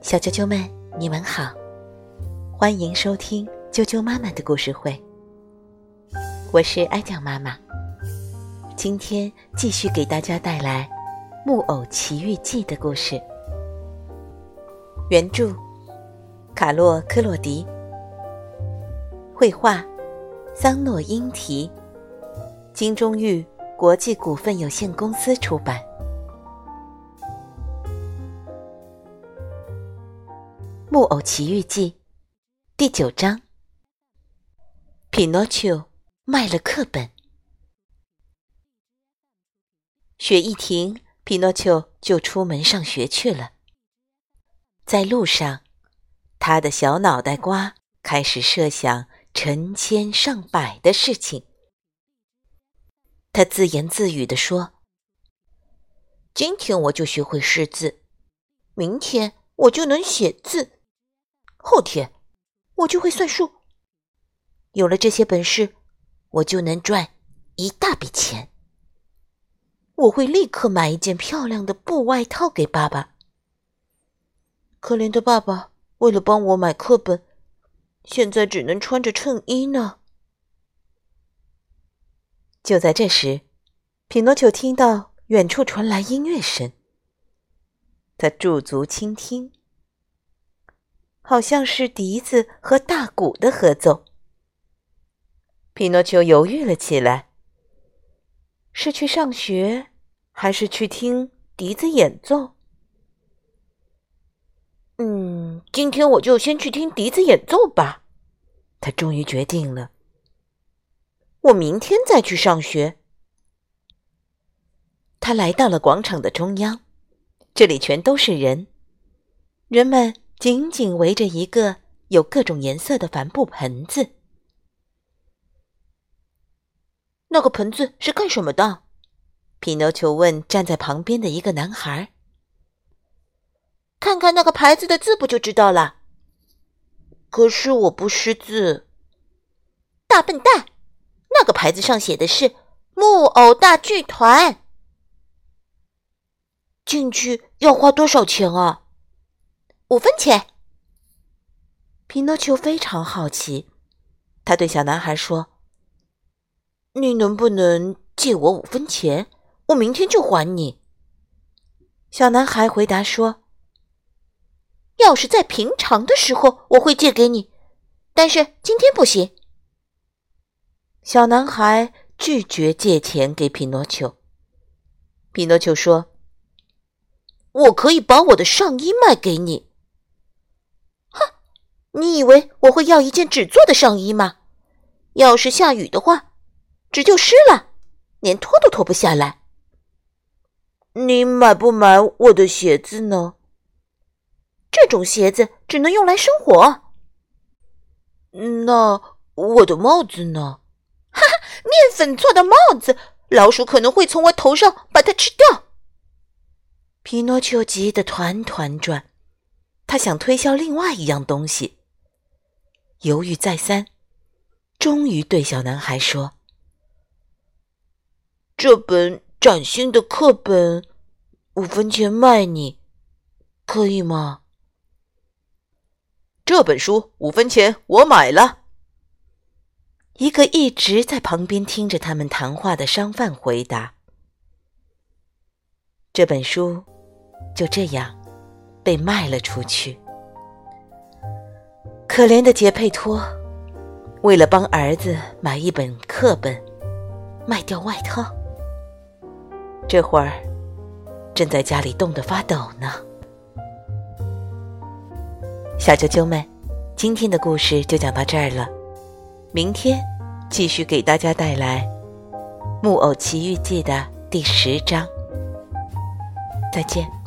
小啾啾们，你们好，欢迎收听啾啾妈妈的故事会。我是哀酱妈妈，今天继续给大家带来《木偶奇遇记》的故事。原著：卡洛·科洛迪，绘画：桑诺英提，金钟玉国际股份有限公司出版。《奇遇记》第九章：匹诺丘卖了课本。雪一停，匹诺丘就出门上学去了。在路上，他的小脑袋瓜开始设想成千上百的事情。他自言自语地说：“今天我就学会识字，明天我就能写字。”后天，我就会算数。有了这些本事，我就能赚一大笔钱。我会立刻买一件漂亮的布外套给爸爸。可怜的爸爸，为了帮我买课本，现在只能穿着衬衣呢。就在这时，匹诺丘听到远处传来音乐声，他驻足倾听。好像是笛子和大鼓的合奏。匹诺丘犹豫了起来：是去上学，还是去听笛子演奏？嗯，今天我就先去听笛子演奏吧。他终于决定了。我明天再去上学。他来到了广场的中央，这里全都是人，人们。紧紧围着一个有各种颜色的帆布盆子。那个盆子是干什么的？匹诺丘问站在旁边的一个男孩。看看那个牌子的字，不就知道了。可是我不识字。大笨蛋，那个牌子上写的是“木偶大剧团”。进去要花多少钱啊？五分钱。匹诺丘非常好奇，他对小男孩说：“你能不能借我五分钱？我明天就还你。”小男孩回答说：“要是在平常的时候，我会借给你，但是今天不行。”小男孩拒绝借钱给匹诺丘。匹诺丘说：“我可以把我的上衣卖给你。”你以为我会要一件纸做的上衣吗？要是下雨的话，纸就湿了，连脱都脱不下来。你买不买我的鞋子呢？这种鞋子只能用来生火。那我的帽子呢？哈哈，面粉做的帽子，老鼠可能会从我头上把它吃掉。皮诺丘急得团团转，他想推销另外一样东西。犹豫再三，终于对小男孩说：“这本崭新的课本，五分钱卖你，可以吗？”这本书五分钱，我买了。一个一直在旁边听着他们谈话的商贩回答：“这本书就这样被卖了出去。”可怜的杰佩托，为了帮儿子买一本课本，卖掉外套。这会儿正在家里冻得发抖呢。小啾啾们，今天的故事就讲到这儿了。明天继续给大家带来《木偶奇遇记》的第十章。再见。